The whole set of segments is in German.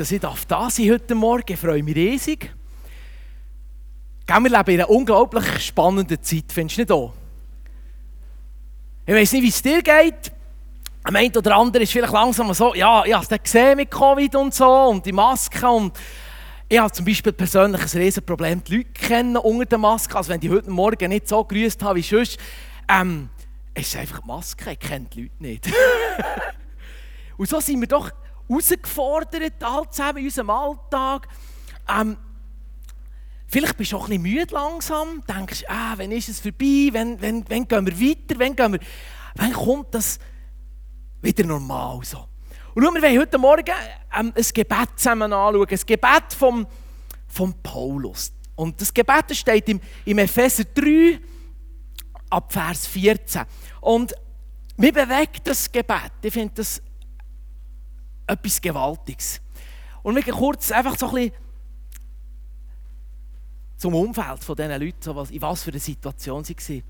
dass ich da sein heute Morgen. Ich freue mich riesig. Wir leben in einer unglaublich spannenden Zeit, findest du nicht auch? Ich weiß nicht, wie es dir geht. Am einen oder andere ist vielleicht langsam so, ja, ich habe es gesehen mit Covid und so und die Maske und ich habe zum Beispiel persönlich ein riesen Problem, die Leute kennen unter der Maske. Also wenn ich heute Morgen nicht so grüßt habe wie sonst, ähm, es ist einfach die Maske, ich kenne die Leute nicht. und so sind wir doch herausgefordert, all zusammen in unserem Alltag. Ähm, vielleicht bist du auch ein bisschen müde langsam, denkst, ah, wann ist es vorbei, wann, wann, wann gehen wir weiter, wann, gehen wir, wann kommt das wieder normal so. Und wir wollen heute Morgen ähm, ein Gebet zusammen anschauen, ein Gebet vom, vom Paulus. Und das Gebet steht im, im Epheser 3 ab Vers 14. Und mir bewegt das Gebet, ich finde das etwas Gewaltiges. Und wir kurz einfach so ein bisschen zum Umfeld von diesen Leuten, in was für einer Situation sie waren.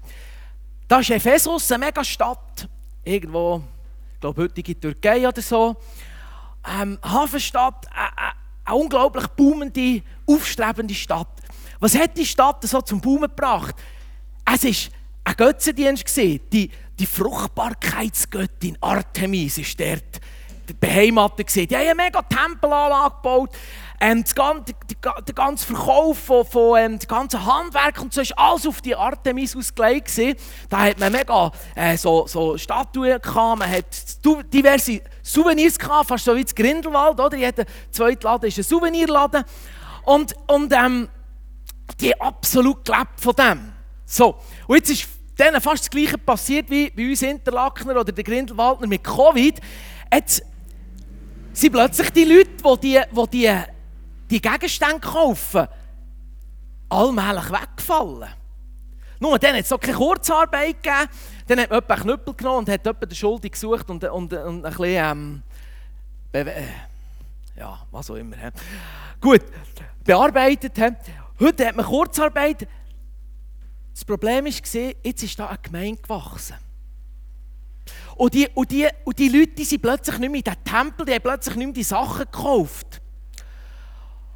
Da ist Ephesus, eine mega Stadt, irgendwo, ich glaube, heutige Türkei oder so. Ähm, Hafenstadt, eine, äh, äh, eine unglaublich boomende, aufstrebende Stadt. Was hat die Stadt so zum Boomen gebracht? Es war ein Götzendienst. Die, die Fruchtbarkeitsgöttin Artemis ist dort beheimatet. Die haben eine mega Tempelanlage gebaut. Ähm, das ganze, der ganze Verkauf von, von ähm, dem ganzen Handwerk und so ist alles auf die Artemis ausgelegt. Da hat man mega äh, so, so Statuen gehabt, man hat diverse Souvenirs gehabt, fast so wie das Grindelwald, oder? Jeder zweite Laden ist ein Souvenirladen. Und, und ähm, die absolut gelebt von dem. So, und jetzt ist denen fast das Gleiche passiert wie bei uns Interlakener oder der Grindelwaldner mit Covid. Jetzt sind plötzlich die Leute, die die, die, die, Gegenstände kaufen, allmählich weggefallen. Nur dann hat es auch keine Kurzarbeit gegeben. Dann hat man einen Knüppel genommen und hat jemanden den Schuldig gesucht und, und, und ein bisschen, ähm, ja, was auch immer. He. Gut, bearbeitet. He. Heute hat man Kurzarbeit. Das Problem war, jetzt ist da eine Gemeinde gewachsen. Und die, und die, und die Leute die sind plötzlich nicht mehr in diesem Tempel, die haben plötzlich nicht mehr die Sachen gekauft.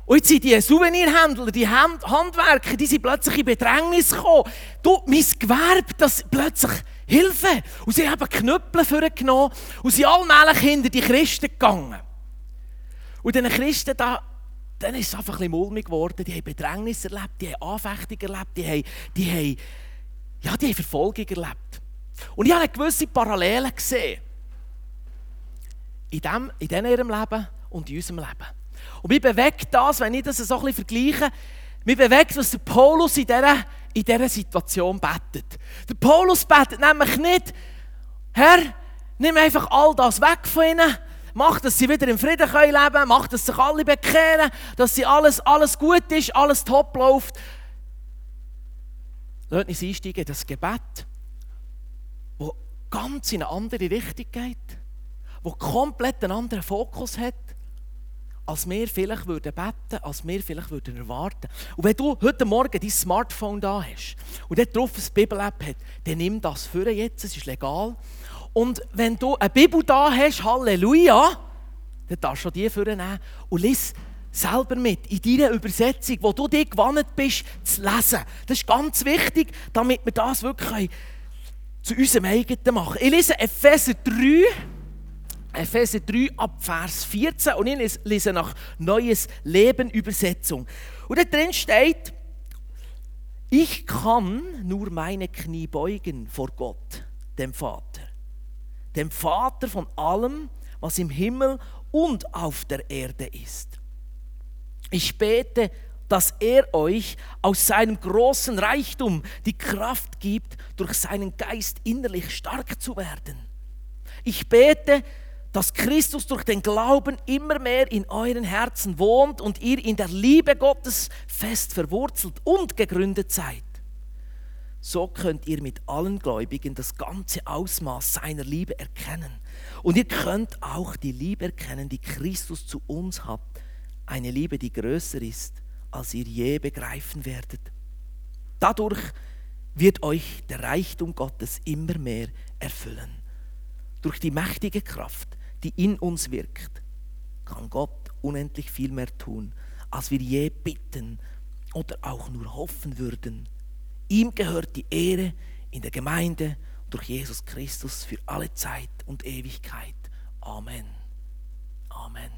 Und jetzt sind die Souvenirhändler, die Handwerker, die sind plötzlich in Bedrängnis gekommen. Du, mein Gewerbe, das plötzlich Hilfe. Und sie haben Knüppel vorgenommen und sind allmählich hinter die Christen gegangen. Und diesen Christen, da, dann ist es einfach ein bisschen mulmig geworden. Die haben Bedrängnis erlebt, die haben Anfechtung erlebt, die haben, die haben, ja, die haben Verfolgung erlebt. Und ich habe gewisse Parallelen gesehen. In, dem, in ihrem Leben und in unserem Leben. Und mich bewegt das, wenn ich das so ein bisschen vergleiche, mich bewegt, was der Paulus in dieser, in dieser Situation betet. Der Paulus betet nämlich nicht, Herr, nimm einfach all das weg von ihnen, mach, dass sie wieder im Frieden leben können, mach, dass sich alle bekehren, dass sie alles, alles gut ist, alles top läuft. Lasst uns einsteigen in das Gebet ganz in eine andere Richtung geht, wo komplett einen anderen Fokus hat, als wir vielleicht würden beten, als wir vielleicht würden erwarten. Und wenn du heute Morgen dein Smartphone da hast und dort drauf eine Bibel-App hat, dann nimm das für jetzt, es ist legal. Und wenn du eine Bibel da hast, Halleluja, dann darfst du die nehmen und lies selber mit in deiner Übersetzung, wo du dich gewandt bist, zu lesen. Das ist ganz wichtig, damit wir das wirklich zu unserem eigenen machen. Ich lese Epheser 3, Epheser 3 ab Vers 14 und ich lese nach Neues Leben Übersetzung. Und da drin steht, ich kann nur meine Knie beugen vor Gott, dem Vater, dem Vater von allem, was im Himmel und auf der Erde ist. Ich bete dass er euch aus seinem großen Reichtum die Kraft gibt, durch seinen Geist innerlich stark zu werden. Ich bete, dass Christus durch den Glauben immer mehr in euren Herzen wohnt und ihr in der Liebe Gottes fest verwurzelt und gegründet seid. So könnt ihr mit allen Gläubigen das ganze Ausmaß seiner Liebe erkennen. Und ihr könnt auch die Liebe erkennen, die Christus zu uns hat. Eine Liebe, die größer ist als ihr je begreifen werdet. Dadurch wird euch der Reichtum Gottes immer mehr erfüllen. Durch die mächtige Kraft, die in uns wirkt, kann Gott unendlich viel mehr tun, als wir je bitten oder auch nur hoffen würden. Ihm gehört die Ehre in der Gemeinde durch Jesus Christus für alle Zeit und Ewigkeit. Amen. Amen.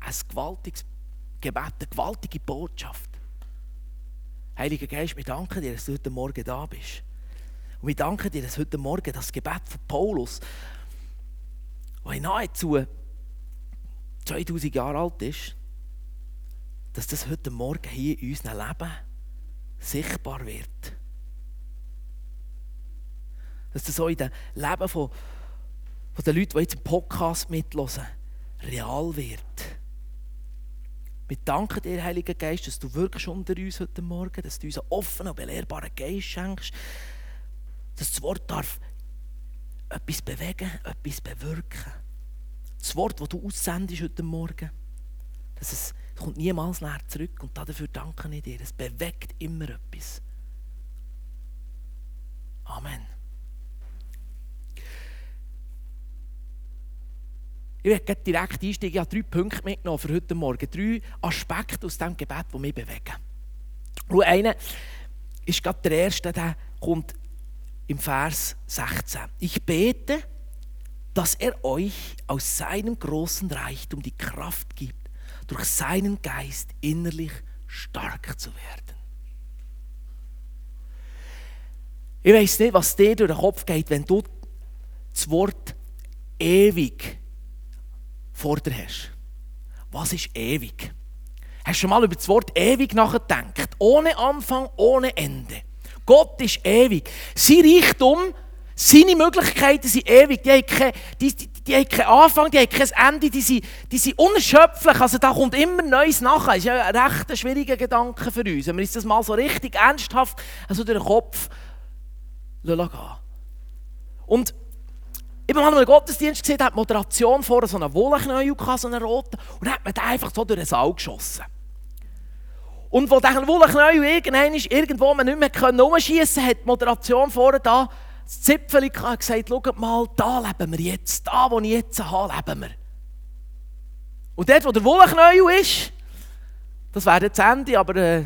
Ein gewaltiges Gebet, eine gewaltige Botschaft. Heiliger Geist, wir danken dir, dass du heute Morgen da bist. Und wir danken dir, dass heute Morgen das Gebet von Paulus, das nahezu 2000 Jahre alt ist, dass das heute Morgen hier in unserem Leben sichtbar wird. Dass das auch in dem Leben von, von den Leuten, die jetzt im Podcast mitlosen, real wird. Wir danken dir, Heiliger Geist, dass du wirklich unter uns heute Morgen, dass du uns einen offenen und belehrbaren Geist schenkst, dass das Wort darf etwas bewegen, etwas bewirken. Das Wort, das du aussendest heute Morgen, dass es kommt niemals leer zurück und dafür danke ich dir. Es bewegt immer etwas. Amen. Ich werde direkt einsteigen. Ich habe drei Punkte mitgenommen für heute Morgen. Drei Aspekte aus dem Gebet, die mich bewegen. Und einer ist gerade der erste, der kommt im Vers 16. Ich bete, dass er euch aus seinem großen Reichtum die Kraft gibt, durch seinen Geist innerlich stark zu werden. Ich weiß nicht, was dir durch den Kopf geht, wenn du das Wort ewig vor dir hast. Was ist ewig? Hast du schon mal über das Wort ewig nachgedacht? Ohne Anfang, ohne Ende. Gott ist ewig. Sein Reichtum, seine Möglichkeiten sind ewig. Die haben, kein, die, die, die haben keinen Anfang, die haben kein Ende, die sind, die sind unerschöpflich. Also da kommt immer Neues nachher. Das ist ja ein recht schwieriger Gedanke für uns. Wenn wir uns das mal so richtig ernsthaft also durch den Kopf gehen Und ich bin mal in einem Gottesdienst gesehen, da hat Moderation vor so einen Wollknäuel so einen roten, und hat man den einfach so durch den Saal geschossen. Und wo dieser Wollknäuel irgendwann irgendwo man nicht mehr umschießen konnte, hat die Moderation vorne da das Zipfel gesagt, schaut mal, da leben wir jetzt, da wo ich jetzt habe, leben wir. Und dort, wo der Wollknäuel ist, das wäre jetzt Ende, aber äh,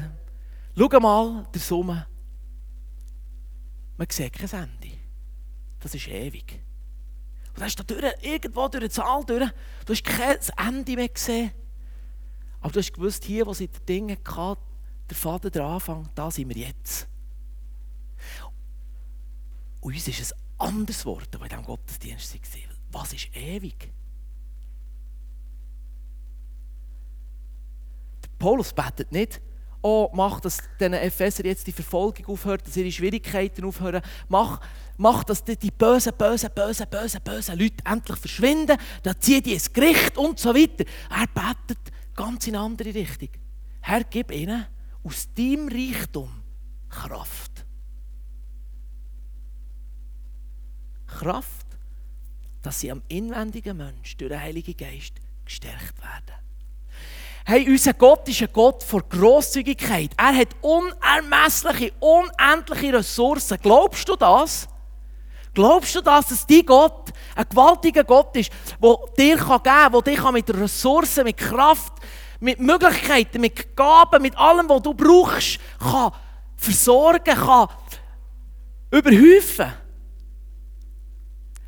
schau mal, der Summe. Man sieht kein Ende. Das ist ewig. Und dann hast du da irgendwo durch den Saal durch, du hast kein Ende mehr gesehen. Aber du hast gewusst, hier, wo sie die Dinge hatten, der Vater, der Anfang, da sind wir jetzt. Und uns ist ein anderes Wort, das in diesem Gottesdienst war. Was ist ewig? Der Paulus betet nicht, oh, mach, dass diesen Epheser jetzt die Verfolgung aufhört, dass ihre Schwierigkeiten aufhören. Mach, mach dass die, bösen, bösen, bösen, bösen, bösen Leute endlich verschwinden. Dann zieh die ins Gericht und so weiter. Er betet ganz in eine andere Richtung. Herr, gib ihnen aus deinem Reichtum Kraft. Kraft, dass sie am inwendigen Mensch durch den Heiligen Geist gestärkt werden. Hey, unser Gott ist ein Gott vor Grosszügigkeit. Er hat unermessliche, unendliche Ressourcen. Glaubst du das? Glaubst du das, dass dein Gott ein gewaltiger Gott ist, der dir geben kann, der dich mit Ressourcen, mit Kraft, mit Möglichkeiten, mit Gaben, mit allem, was du brauchst, kann versorgen, kann überhäufen?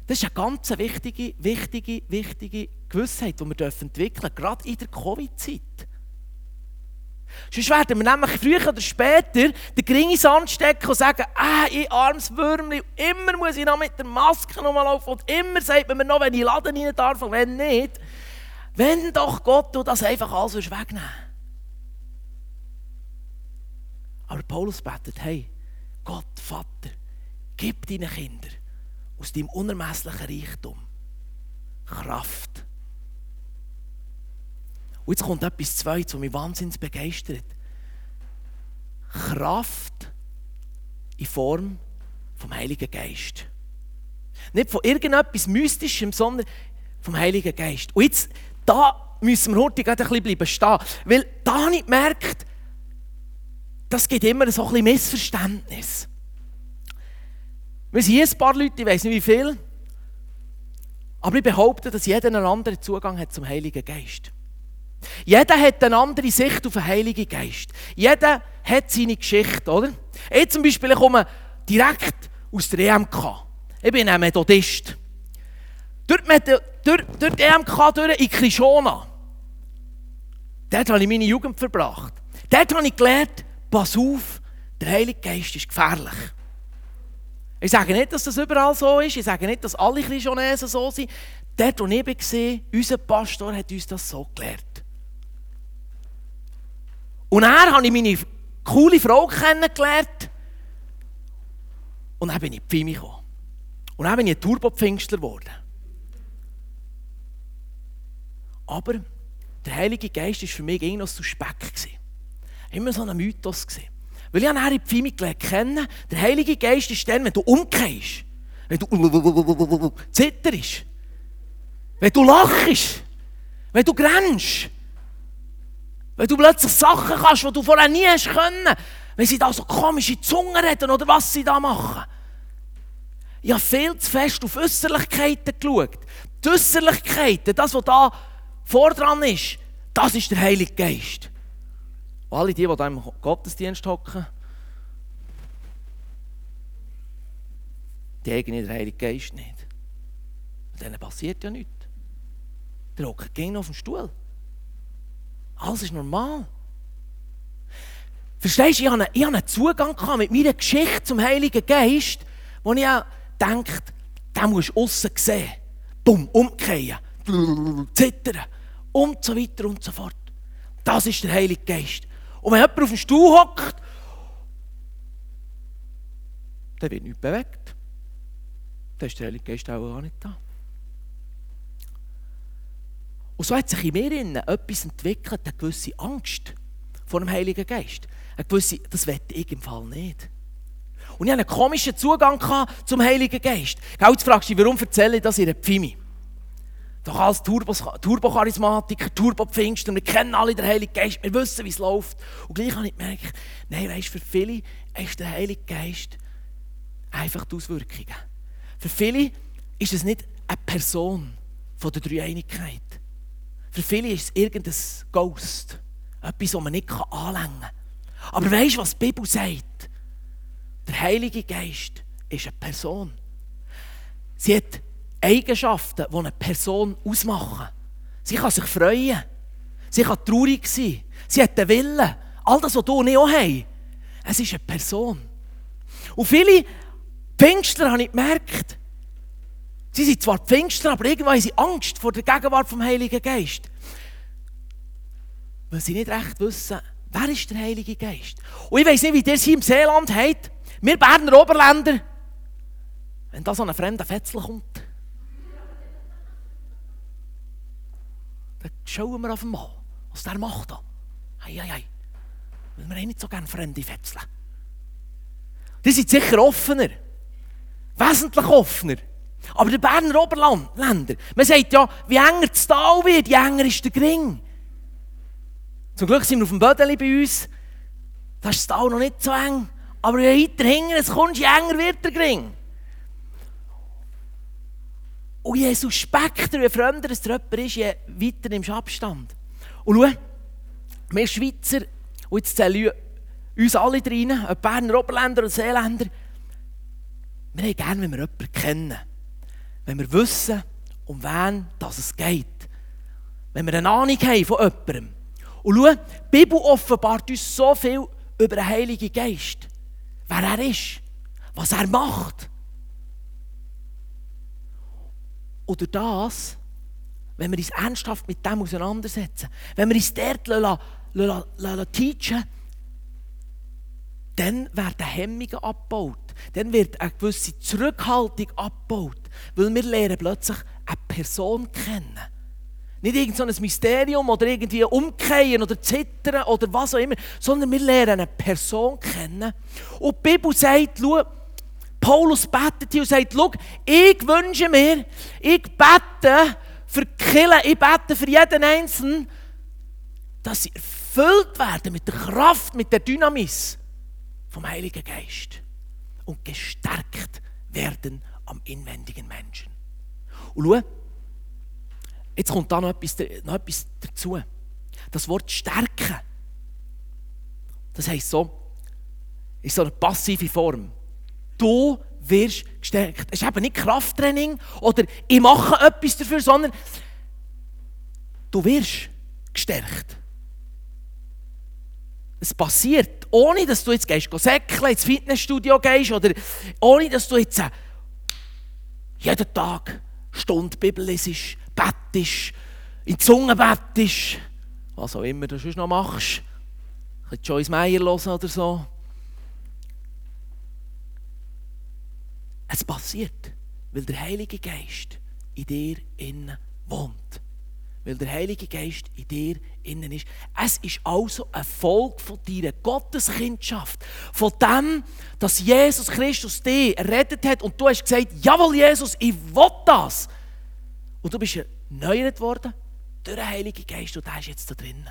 Das ist eine ganz wichtige, wichtige, wichtige Gewissheit, die wir entwickeln dürfen, gerade in der Covid-Zeit. Sonst werden wir nämlich früher oder später den Gringis anstecken und sagen, ah, ich armes Würmli, immer muss ich noch mit der Maske rumlaufen und immer sagt man mir noch, wenn ich Laden rein darf und wenn nicht. Wenn doch Gott du das einfach alles wegnehmen Aber Paulus betet, hey, Gott, Vater, gib deinen Kindern aus deinem unermesslichen Reichtum Kraft. Und jetzt kommt etwas Zweites, was mich wahnsinnig begeistert. Kraft in Form vom Heiligen Geist. Nicht von irgendetwas Mystischem, sondern vom Heiligen Geist. Und jetzt, da müssen wir heute ein bisschen bleiben stehen. Weil da habe ich gemerkt, das gibt immer so ein bisschen Missverständnis. Wir sind hier ein paar Leute, ich weiß nicht wie viele. Aber ich behaupte, dass jeder einen anderen Zugang hat zum Heiligen Geist. Jeder hat eine andere Sicht auf den Heiligen Geist. Jeder hat seine Geschichte, oder? Ich zum Beispiel komme direkt aus der EMK. Ich bin ein Methodist. Durch, durch die EMK durch in Krishona. Dort habe ich meine Jugend verbracht. Dort habe ich gelernt, pass auf, der Heilige Geist ist gefährlich. Ich sage nicht, dass das überall so ist. Ich sage nicht, dass alle Christonesen so sind. Dort, wo ich war, unser Pastor hat uns das so gelehrt. Und er habe ich meine coole Frau kennengelernt. Und dann bin ich in die Pfimi gekommen. Und dann bin ich ein Turbo-Pfingstler geworden. Aber der Heilige Geist war für mich irgendwie noch suspekt. Immer so ein Mythos. Gewesen. Weil ich habe die Pfimi kennen der Heilige Geist ist dann, wenn du umkehrst, wenn du zitterst, wenn du lachst, wenn du grenzt, wenn du plötzlich Sachen kannst, die du vorher nie hast können, wenn sie da so komische Zungen reden oder was sie da machen. Ich habe viel zu fest auf Äußerlichkeiten geschaut. Die Äußerlichkeiten, das, was da vordran ist, das ist der Heilige Geist. Und alle die, die hier im Gottesdienst hocken, die haben den Heiligen Geist nicht. Denen passiert ja nichts. Die hocken auf dem Stuhl. Alles ist normal. Verstehst du, ich hatte, einen Zugang mit meiner Geschichte zum Heiligen Geist, wo ich denke, den musst du aussen sehen. Bumm, umkehren, zittern und so weiter und so fort. Das ist der Heilige Geist. Und wenn jemand auf dem Stuhl hockt, dann wird nichts bewegt. Dann ist der Heilige Geist auch gar nicht da. Und so hat sich in mir etwas entwickelt, eine gewisse Angst vor dem Heiligen Geist. Eine gewisse, das wette ich im Fall nicht. Und ich hatte einen komischen Zugang zum Heiligen Geist. Jetzt fragst du dich, warum erzähle ich das in einer Pfimi? Doch als Turbo-Charismatiker, Turbo-Pfingster, wir kennen alle den Heiligen Geist, wir wissen, wie es läuft. Und gleich habe ich gemerkt, nein, weißt, für viele ist der Heilige Geist einfach die Auswirkungen. Für viele ist es nicht eine Person von der Dreieinigkeit. Für viele ist es irgendein Ghost. Etwas, das man nicht anlängen kann. Aber weißt du, was die Bibel sagt? Der Heilige Geist ist eine Person. Sie hat Eigenschaften, die eine Person ausmachen. Sie kann sich freuen. Sie kann traurig sein. Sie hat den Willen. All das, was du nicht auch hast. Es ist eine Person. Und viele Pfingstler habe ich gemerkt, sie sind zwar Pfingstler, aber irgendwann haben sie Angst vor der Gegenwart vom Heiligen Geist. Weil sie nicht recht wissen, wer ist der Heilige Geist. Und ich weiß nicht, wie ihr es hier im Seeland habt. Wir Berner Oberländer, wenn da so ein fremder Fetzel kommt, dann schauen wir auf den Mann, was der macht da. Hei, hei, hei. Weil wir haben nicht so gerne fremde Fetzeln. Die sind sicher offener. Wesentlich offener. Aber der Berner Oberländer, man sagt ja, wie enger das Tal wird, je enger ist der Gring. Zum Glück sind wir auf dem Bödeli bei uns. Da ist das Tal noch nicht so eng. Aber je weiter hinten es kommt, je enger wird der Gring. Und je suspekter, je fremder es jemand ist, je weiter nimmst du Abstand. Und schau, wir Schweizer, und jetzt zählen uns alle rein, ob Berner Oberländer oder Seeländer, wir haben gerne, wenn wir jemanden kennen. Wenn wir wissen, um wen es geht. Wenn wir eine Ahnung haben von jemandem. Und schau, die Bibel offenbart uns so viel über den Heiligen Geist. Wer er ist, was er macht. Oder das, wenn wir uns ernsthaft mit dem auseinandersetzen, wenn wir uns dort teachen dann werden Hemmungen abgebaut. Dann wird eine gewisse Zurückhaltung abgebaut. Weil wir lernen plötzlich eine Person kennen. Nicht irgendein so Mysterium oder irgendwie umkehren oder zittern oder was auch immer, sondern wir lernen eine Person kennen. Und die Bibel sagt, schau, Paulus betet hier und sagt, schau, ich wünsche mir, ich bete für Kirche, ich bete für jeden Einzelnen, dass sie erfüllt werden mit der Kraft, mit der Dynamis vom Heiligen Geist und gestärkt werden am inwendigen Menschen. Und schau, Jetzt kommt da noch etwas, noch etwas dazu. Das Wort stärken, das heisst so, ist so eine passive Form. Du wirst gestärkt. Es ist eben nicht Krafttraining oder ich mache etwas dafür, sondern du wirst gestärkt. Es passiert, ohne dass du jetzt gehst, säckeln, ins Fitnessstudio gehst oder ohne dass du jetzt äh, jeden Tag Stunde Bibel lesest, bettest, in die Zunge bettest, was auch immer du sonst noch machst. Ein Joyce Meyer hören oder so. Es passiert, weil der Heilige Geist in dir innen wohnt. Weil der Heilige Geist in dir innen ist. Es ist also ein Volk von deiner Gotteskindschaft. Von dem, dass Jesus Christus dich errettet hat und du hast gesagt, jawohl Jesus, ich will das. Und du bist erneuert worden durch den Heiligen Geist und der ist jetzt da drinnen.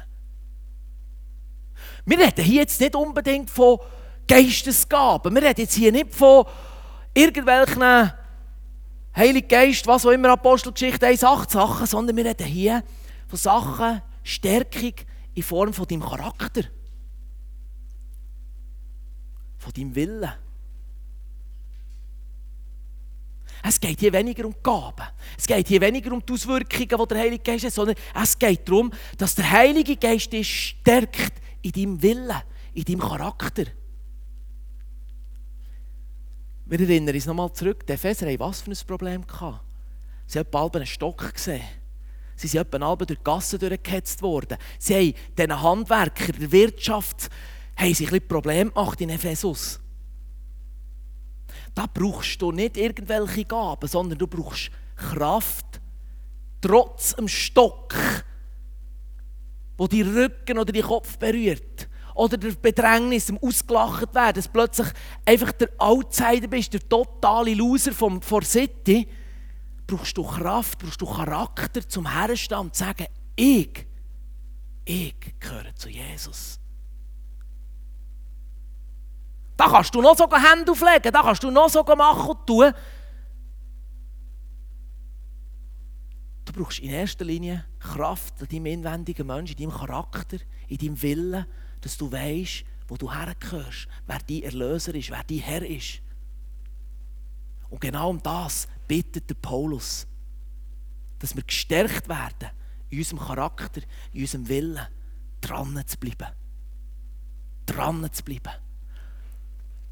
Wir reden hier jetzt nicht unbedingt von Geistesgaben. Wir reden jetzt hier nicht von irgendwelchen Heiligen Geist, was auch immer Apostelgeschichte 1,8 Sachen, sondern wir reden hier von Sachen, Stärkung in Form von deinem Charakter. Von deinem Willen. Es geht hier weniger um Gaben. Es geht hier weniger um die Auswirkungen, die der Heilige Geist hat, sondern es geht darum, dass der Heilige Geist dich stärkt in deinem Willen, in deinem Charakter. Wir erinnern uns nochmal zurück, die Epheser hatten was für ein Problem? Gehabt? Sie haben bald einen Stock gesehen. Sie sind etwa durch die Gassen durchgehetzt worden. Sie haben diesen Handwerkern der Wirtschaft haben sich ein Probleme gemacht in Ephesus. Da brauchst du nicht irgendwelche Gaben, sondern du brauchst Kraft, trotz dem Stock, wo die Rücken oder die Kopf berührt oder der Bedrängnis, dem ausgelacht werden, dass plötzlich einfach der Outsider bist, der totale Loser vom, von City, brauchst du Kraft, brauchst du Charakter zum Herstehen und zu sagen, ich, ich gehöre zu Jesus. Da kannst du noch so Hände auflegen, da kannst du noch so machen und tun. Du brauchst in erster Linie Kraft in deinem inwendigen Menschen, in deinem Charakter, in deinem Willen, dass du weißt, wo du hergehörst, wer dein Erlöser ist, wer dein Herr ist. Und genau um das bittet der Paulus, dass wir gestärkt werden, in unserem Charakter, in unserem Willen, dran zu bleiben. Dran zu bleiben.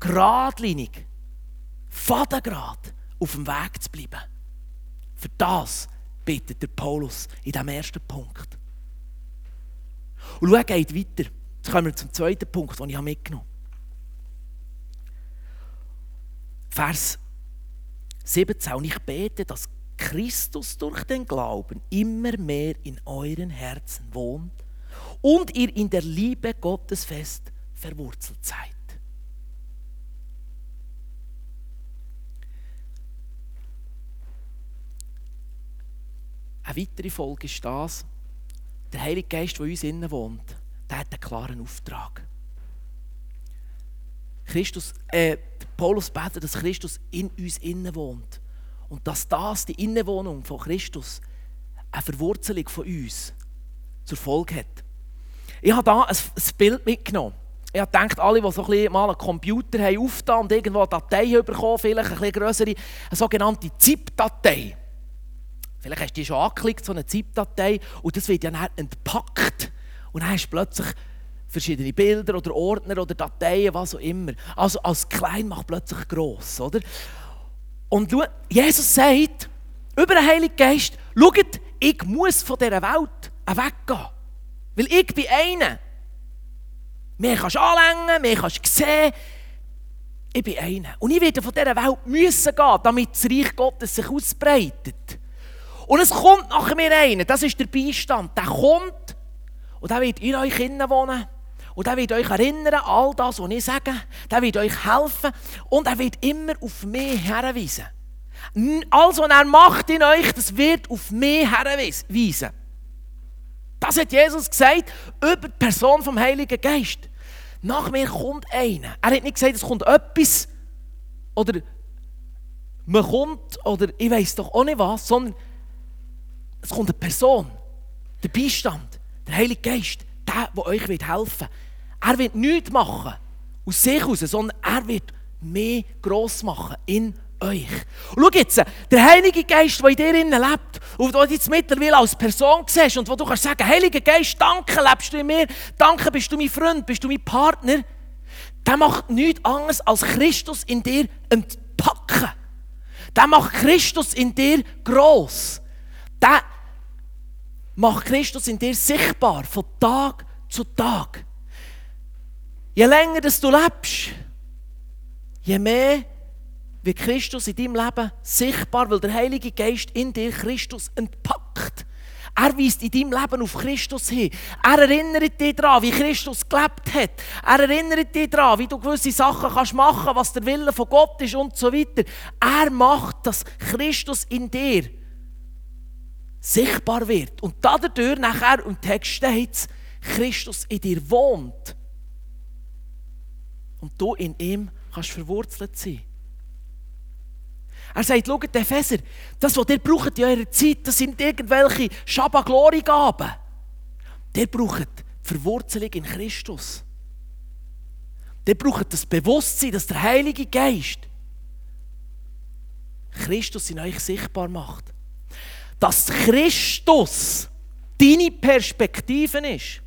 Gradlinig, fadengrad auf dem Weg zu bleiben. Für das bittet der Paulus in diesem ersten Punkt. Und schau, geht weiter. Jetzt kommen wir zum zweiten Punkt, den ich mitgenommen habe. Vers 17. Und ich bete, dass Christus durch den Glauben immer mehr in euren Herzen wohnt und ihr in der Liebe Gottes fest verwurzelt seid. Eine weitere Folge ist das, der Heilige Geist, der uns innen wohnt, der hat einen klaren Auftrag. Christus, äh, Paulus betet, dass Christus in uns innen wohnt. Und dass das, die Innenwohnung von Christus, eine Verwurzelung von uns zur Folge hat. Ich habe hier ein, Bild mitgenommen. Ich habe gedacht, alle, die so ein bisschen mal einen Computer haben aufgetan und irgendwo eine Datei bekommen, vielleicht eine etwas größere, eine sogenannte ZIP-Datei. Vielleicht hast du die schon angeklickt, so eine ZIP-Datei, und das wird ja dann entpackt und dann hast du plötzlich verschiedene Bilder oder Ordner oder Dateien, was auch immer. Also als klein macht plötzlich gross, oder? Und Jesus sagt über den Heiligen Geist, schaut, ich muss von dieser Welt weggehen. Weil ich bin einer. Mir kannst du anlängen, mir kannst du sehen. Ich bin einer. Und ich werde von dieser Welt müssen gehen, damit das Reich Gottes sich ausbreitet. Und es kommt nach mir einer, das ist der Beistand. Der kommt und der wird in euch innen wohnen. Und er wird euch erinnern, all das, was ich sage. Der wird euch helfen. Und er wird immer auf mich herweisen. Alles, was er macht in euch, das wird auf mich herweisen. Das hat Jesus gesagt über die Person vom Heiligen Geist. Nach mir kommt einer. Er hat nicht gesagt, es kommt etwas oder man kommt oder ich weiß doch auch nicht was, sondern Es kommt eine Person, der Beistand, der Heilige Geist, der, der euch helfen wird. Er wird nichts machen aus sich heraus, sondern er wird mehr gross machen in euch. Und schau jetzt, der Heilige Geist, der in dir lebt und den du jetzt mittlerweile als Person siehst und wo du kannst sagen, Heiliger Geist, danke, lebst du in mir, danke, bist du mein Freund, bist du mein Partner, der macht nichts anderes als Christus in dir entpacken. Der macht Christus in dir gross. Der macht Christus in dir sichtbar, von Tag zu Tag. Je länger dass du lebst, je mehr wird Christus in deinem Leben sichtbar, weil der Heilige Geist in dir Christus entpackt. Er weist in deinem Leben auf Christus hin. Er erinnert dich daran, wie Christus gelebt hat. Er erinnert dich daran, wie du gewisse Sachen kannst machen was der Wille von Gott ist und so weiter. Er macht, dass Christus in dir sichtbar wird. Und dadurch nachher, im Text steht Christus in dir wohnt. Und du in ihm kannst verwurzelt sein. Er sagt, schaut, Epheser, das, was ihr braucht in eurer Zeit, das sind irgendwelche Shabbat-Glory-Gaben. Ihr braucht die Verwurzelung in Christus. Ihr braucht das Bewusstsein, dass der Heilige Geist Christus in euch sichtbar macht. Dass Christus deine Perspektive ist.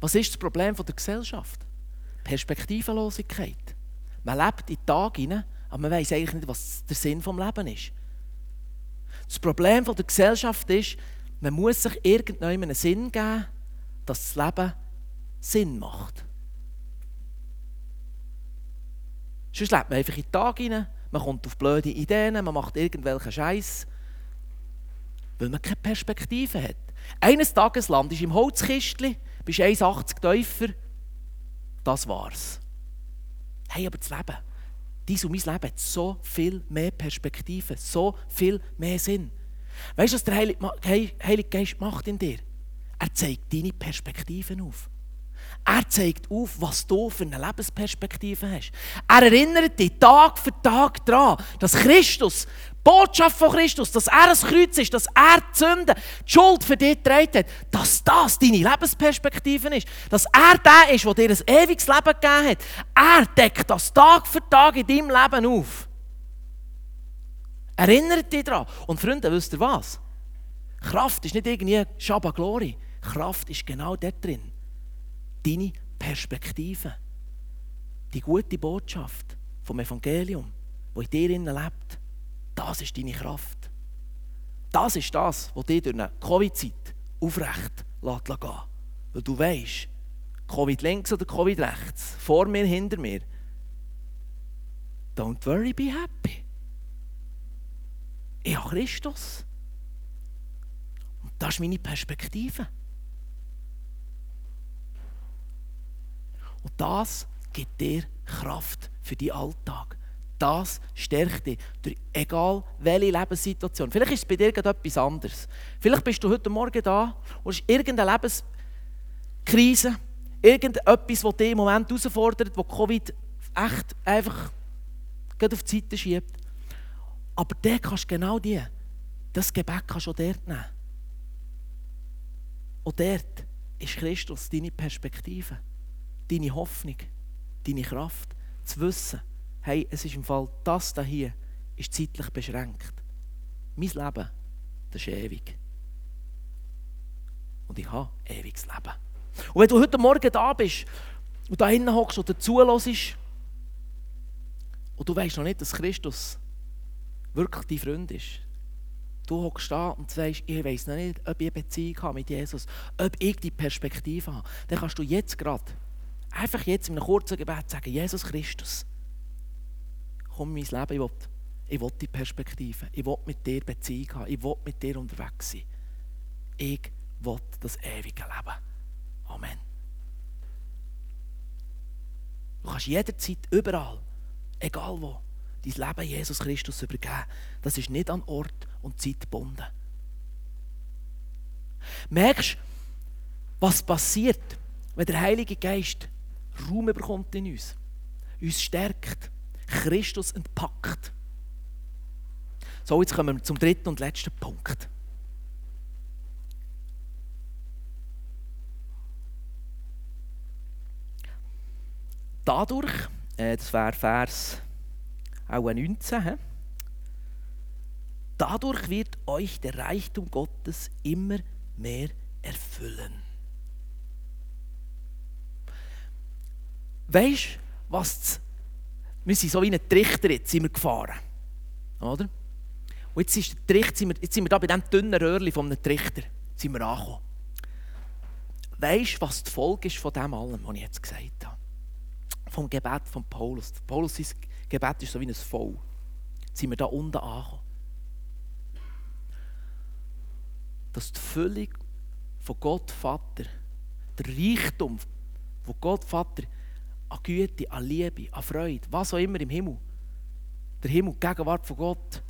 Was ist das Problem der Gesellschaft? Perspektivenlosigkeit. Man lebt in den Tag hinein aber man weiß eigentlich nicht, was der Sinn des Lebens ist. Das Problem der Gesellschaft ist, man muss sich irgendwann einen Sinn geben, dass das Leben Sinn macht. Sonst lebt man einfach in den Tag hinein, man kommt auf blöde Ideen, man macht irgendwelchen Scheiß, weil man keine Perspektive hat. Eines Tages landest du im Holzkistchen, bist 1,80 Täufer, das war's. Hey, aber das Leben, Dies und mein Leben hat so viel mehr Perspektive, so viel mehr Sinn. Weißt du, was der Heilige Geist macht in dir? Er zeigt deine Perspektiven auf. Er zeigt auf, was du für eine Lebensperspektive hast. Er erinnert dich Tag für Tag daran, dass Christus Botschaft von Christus, dass er ein Kreuz ist, dass er die Sünde, die Schuld für dich getragen hat, dass das deine Lebensperspektive ist. Dass er der ist, der dir ein ewiges Leben gegeben hat. Er deckt das Tag für Tag in deinem Leben auf. Erinnert dich daran. Und Freunde, wisst ihr was? Kraft ist nicht irgendwie Shabbat Glory. Kraft ist genau dort drin. Deine Perspektive. Die gute Botschaft vom Evangelium, die in dir lebt. Das ist deine Kraft. Das ist das, was dich durch eine Covid-Zeit aufrecht lässt gehen Weil du weißt, Covid links oder Covid rechts, vor mir, hinter mir. Don't worry, be happy. Ich habe Christus. Und das ist meine Perspektive. Und das gibt dir Kraft für deinen Alltag. Das stärkt dich durch egal welche Lebenssituation. Vielleicht ist es bei dir etwas anderes. Vielleicht bist du heute Morgen da und hast irgendeine Lebenskrise, irgendetwas, das dich im Moment herausfordert, wo Covid echt einfach auf die Seite schiebt. Aber der kannst du genau die, das Gebet kannst du auch dort nehmen. Und dort ist Christus deine Perspektive, deine Hoffnung, deine Kraft, zu wissen, hey, es ist im Fall, das hier ist zeitlich beschränkt. Mein Leben, das ist ewig. Und ich habe ewiges Leben. Und wenn du heute Morgen da bist und da hinten hockst oder zuhörst und du weißt noch nicht, dass Christus wirklich dein Freund ist, du hockst da und sagst, ich weiß noch nicht, ob ich eine Beziehung habe mit Jesus, ob ich die Perspektive habe, dann kannst du jetzt gerade, einfach jetzt in einem kurzen Gebet sagen, Jesus Christus, komm in mein Leben, ich will, ich will die Perspektive, ich will mit dir Beziehung haben, ich will mit dir unterwegs sein. Ich will das ewige Leben. Amen. Du kannst jederzeit, überall, egal wo, dein Leben Jesus Christus übergeben. Das ist nicht an Ort und Zeit gebunden. Merkst du, was passiert, wenn der Heilige Geist Raum bekommt in uns, uns stärkt? Christus entpackt. So, jetzt kommen wir zum dritten und letzten Punkt. Dadurch, äh, das wäre Vers auch 19, he? dadurch wird euch der Reichtum Gottes immer mehr erfüllen. Weißt du, was wir sind so wie ein Trichter jetzt sind wir gefahren. Oder? Und jetzt, ist der Trichter, sind wir, jetzt sind wir da bei diesem dünnen Röhrchen von einem Trichter sind wir angekommen. Weißt du, was die Folge ist von dem allem, was ich jetzt gesagt habe? Vom Gebet von Paulus. Paulus, Gebet ist so wie ein Voll. Jetzt sind wir da unten angekommen. Dass die Füllung von Gott Vater, der Reichtum von Gott Vater, an Güte, an Liebe, an Freude, was auch immer im Himmel, der Himmel, die Gegenwart von Gott,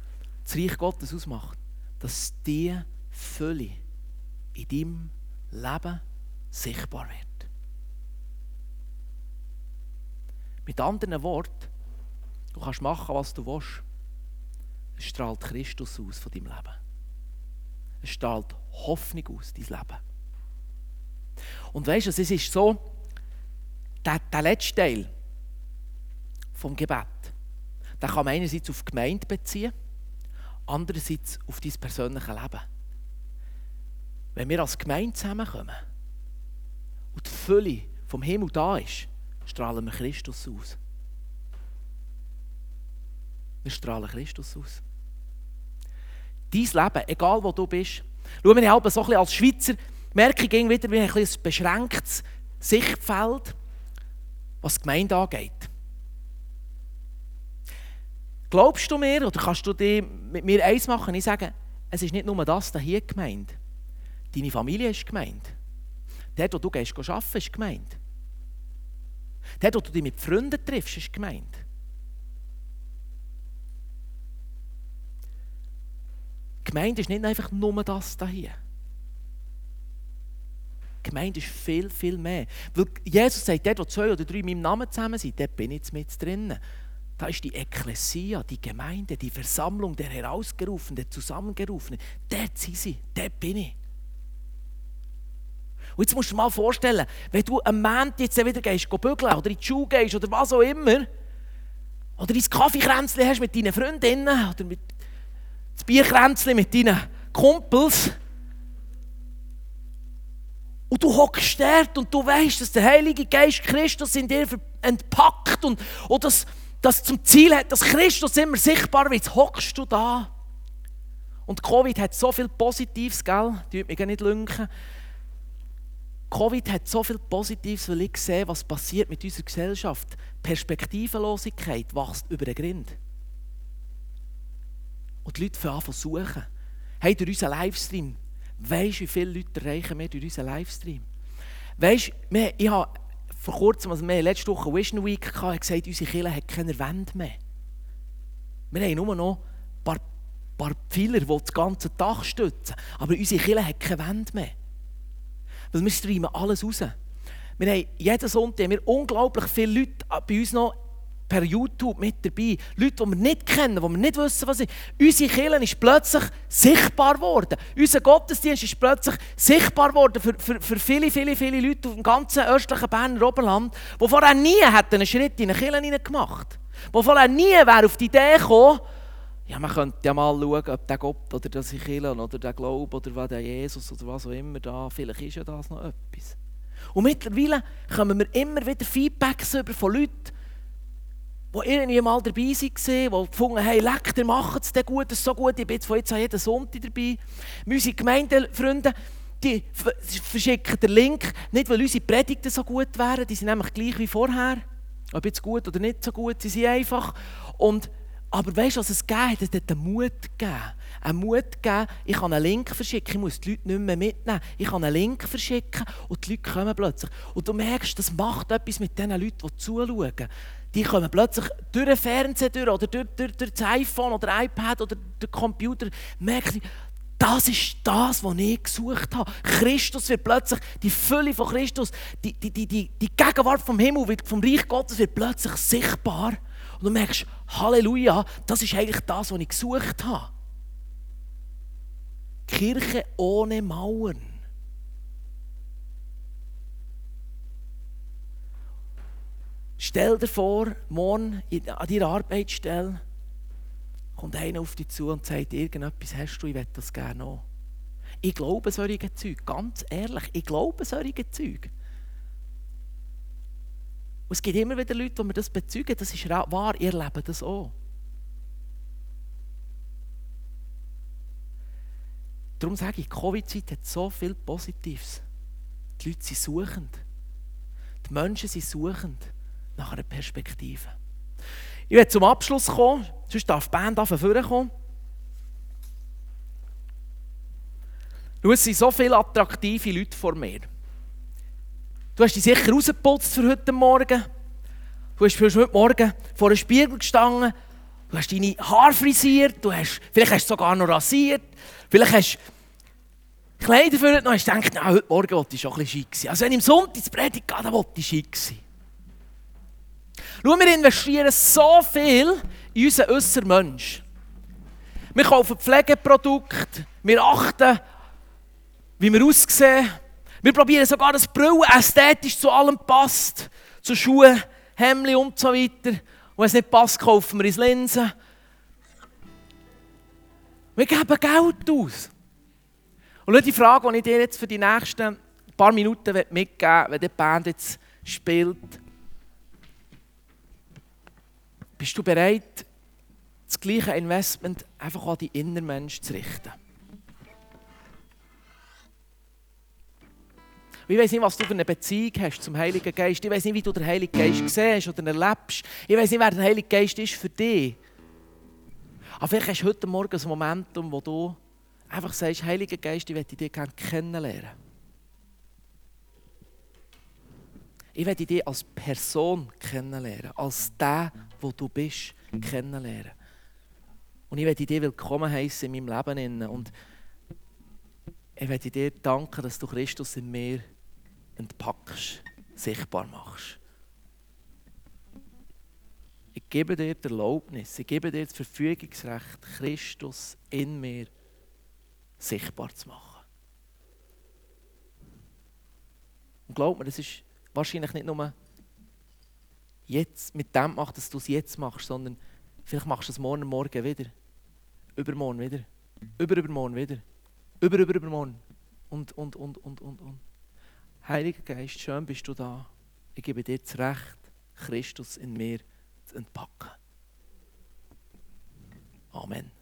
das Reich Gottes ausmacht, dass diese Fülle in deinem Leben sichtbar wird. Mit anderen Worten, du kannst machen, was du willst. Es strahlt Christus aus von deinem Leben. Es strahlt Hoffnung aus, dein Leben. Und weißt du, es ist so, der, der letzte Teil vom Gebet, den kann man einerseits auf die Gemeinde beziehen, andererseits auf dein persönliche Leben. Wenn wir als Gemeinde zusammenkommen und die Fülle vom Himmel da ist, strahlen wir Christus aus. Wir strahlen Christus aus. Dein Leben, egal wo du bist, schau, wir haben so ein bisschen als Schweizer merke ich wieder, haben ein, ein beschränktes Sichtfeld was die Gemeinde angeht. Glaubst du mir oder kannst du dir mit mir eins machen? Ich sage, es ist nicht nur das hier gemeint. Deine Familie ist gemeint. Dort, wo du gehst, arbeiten, ist gemeint. Dort, wo du dich mit Freunden triffst, ist gemeint. Gemeinde ist nicht einfach nur das hier. Gemeinde ist viel, viel mehr. Weil Jesus sagt, dort, wo zwei oder drei in meinem Namen zusammen sind, dort bin ich mit drinnen. Da ist die Ekklesia, die Gemeinde, die Versammlung der Herausgerufenen, der Zusammengerufenen. Dort sind sie, dort bin ich. Und jetzt musst du dir mal vorstellen, wenn du am Montag jetzt wieder gehst, bügeln oder in die Schule gehst oder was auch immer, oder dein Kaffeekränzchen hast mit deinen Freundinnen oder mit das Bierkränzchen mit deinen Kumpels, und du hockst dort und du weißt, dass der Heilige Geist Christus in dir entpackt und, und das, das zum Ziel hat, dass Christus immer sichtbar wird. Hockst du da. Und Covid hat so viel Positives, gell? Die mich nicht lünken. Covid hat so viel Positives, weil ich sehe, was passiert mit unserer Gesellschaft. Perspektivenlosigkeit wächst über den Grind. Und die Leute fangen an zu suchen. Hey, durch unseren Livestream Weißt du, wie viele Leute erreichen wir durch unseren Livestream? Weißt du, ich habe vor kurzem, also wir letzte Woche Vision Week gehabt, gesagt, unsere Kirche hat keine Wände mehr. Wir haben nur noch ein paar, paar Pfeiler, die das ganze Dach stützen. Aber unsere Kirche hat keine Wände mehr. Weil wir streamen alles raus. Wir haben jeden Sonntag haben wir unglaublich viele Leute bei uns noch per YouTube mit dabei. Leute, die wir nicht kennen, die wir nicht wissen, was sie Unsere Kirche ist plötzlich sichtbar geworden. Unser Gottesdienst ist plötzlich sichtbar geworden für, für, für viele, viele, viele Leute auf dem ganzen östlichen Berner Oberland, die vorher nie einen Schritt in eine Kirche gemacht Die vorher nie wäre auf die Idee gekommen, ja, man könnte ja mal schauen, ob der Gott oder das Kirche oder der Glaube oder der Jesus oder was auch immer da, vielleicht ist ja das noch etwas. Und mittlerweile kommen wir immer wieder Feedbacks über von Leuten, die irgendwie mal dabei waren, die gefunden haben, hey, leck, ihr macht es gut, das ist so gut, ich bin jetzt von jetzt an jeden Sonntag dabei. Unsere Gemeindefreunde, die verschicken den Link, nicht weil unsere Predigten so gut wären, die sind nämlich gleich wie vorher. Ob jetzt gut oder nicht so gut, sie sind einfach. Und, aber weißt du, was es gegeben hat? Es hat einen Mut gegeben. Einen Mut gegeben, ich kann einen Link verschicken, ich muss die Leute nicht mehr mitnehmen. Ich kann einen Link verschicken und die Leute kommen plötzlich. Und du merkst, das macht etwas mit den Leuten, die zuschauen die kommen plötzlich durch den Fernseher durch, oder durch, durch, durch das iPhone oder iPad oder den Computer, merken sie, das ist das, was ich gesucht habe. Christus wird plötzlich, die Fülle von Christus, die, die, die, die, Gegenwart vom Himmel, wird, vom Reich Gottes wird plötzlich sichtbar. Und du merkst, Halleluja, das ist eigentlich das, was ich gesucht habe. Kirche ohne Mauern. Stell dir vor, morgen an deiner Arbeitsstelle kommt einer auf dich zu und sagt, irgendetwas hast du, ich möchte das gerne auch. Ich glaube solche Zeug, ganz ehrlich, ich glaube solche Zeug. Und es gibt immer wieder Leute, die mir das bezeugen, das ist wahr, ihr lebt das auch. Darum sage ich, die Covid-Zeit hat so viel Positives. Die Leute sind suchend. Die Menschen sind suchend nach einer Perspektive. Ich werde zum Abschluss kommen, sonst darf die Band vorne kommen. Schau, es sind so viele attraktive Leute vor mir. Du hast dich sicher rausgeputzt für heute Morgen. Du hast heute Morgen vor einem Spiegel gestanden. Du hast deine Haare frisiert. Du hast, vielleicht hast du sogar noch rasiert. Vielleicht hast du Kleider für heute noch. Hast gedacht, na, heute Morgen wollte ich schon ein bisschen schick sein. Also wenn ich am Sonntag ins Predigt gehe, dann wollte ich schick sein. Schau, wir investieren so viel in unseren äußeren Mensch. Wir kaufen Pflegeprodukte, wir achten, wie wir aussehen. Wir probieren sogar, dass Brille ästhetisch zu allem passt. Zu Schuhen, Hemden und so weiter. Und wenn es nicht passt, kaufen wir uns Linsen. Wir geben Geld aus. Und die Frage, die ich dir jetzt für die nächsten paar Minuten mitgeben möchte, wenn die Band jetzt spielt, bist du bereit, das gleiche Investment einfach an die Innermensch zu richten? Ich weiß nicht, was du für eine Beziehung hast zum Heiligen Geist. Ich weiß nicht, wie du den Heiligen Geist siehst oder erlebst. Ich weiß nicht, wer der Heilige Geist ist für dich. Aber vielleicht hast du heute Morgen ein Momentum, wo du einfach sagst, Heiliger Geist, ich möchte dich gerne kennenlernen. Ich möchte dich als Person kennenlernen, als der, wo du bist, kennenlernen. Und ich möchte dir willkommen heißen in meinem Leben. Und ich möchte dir danken, dass du Christus in mir entpackst, sichtbar machst. Ich gebe dir die Erlaubnis, ich gebe dir das Verfügungsrecht, Christus in mir sichtbar zu machen. Und glaub mir, das ist wahrscheinlich nicht nur jetzt mit dem macht, dass du es jetzt machst, sondern vielleicht machst du es morgen Morgen wieder, übermorgen wieder, überübermorgen wieder, überübermorgen und, und, und, und, und, und. Heiliger Geist, schön bist du da. Ich gebe dir das Recht, Christus in mir zu entpacken. Amen.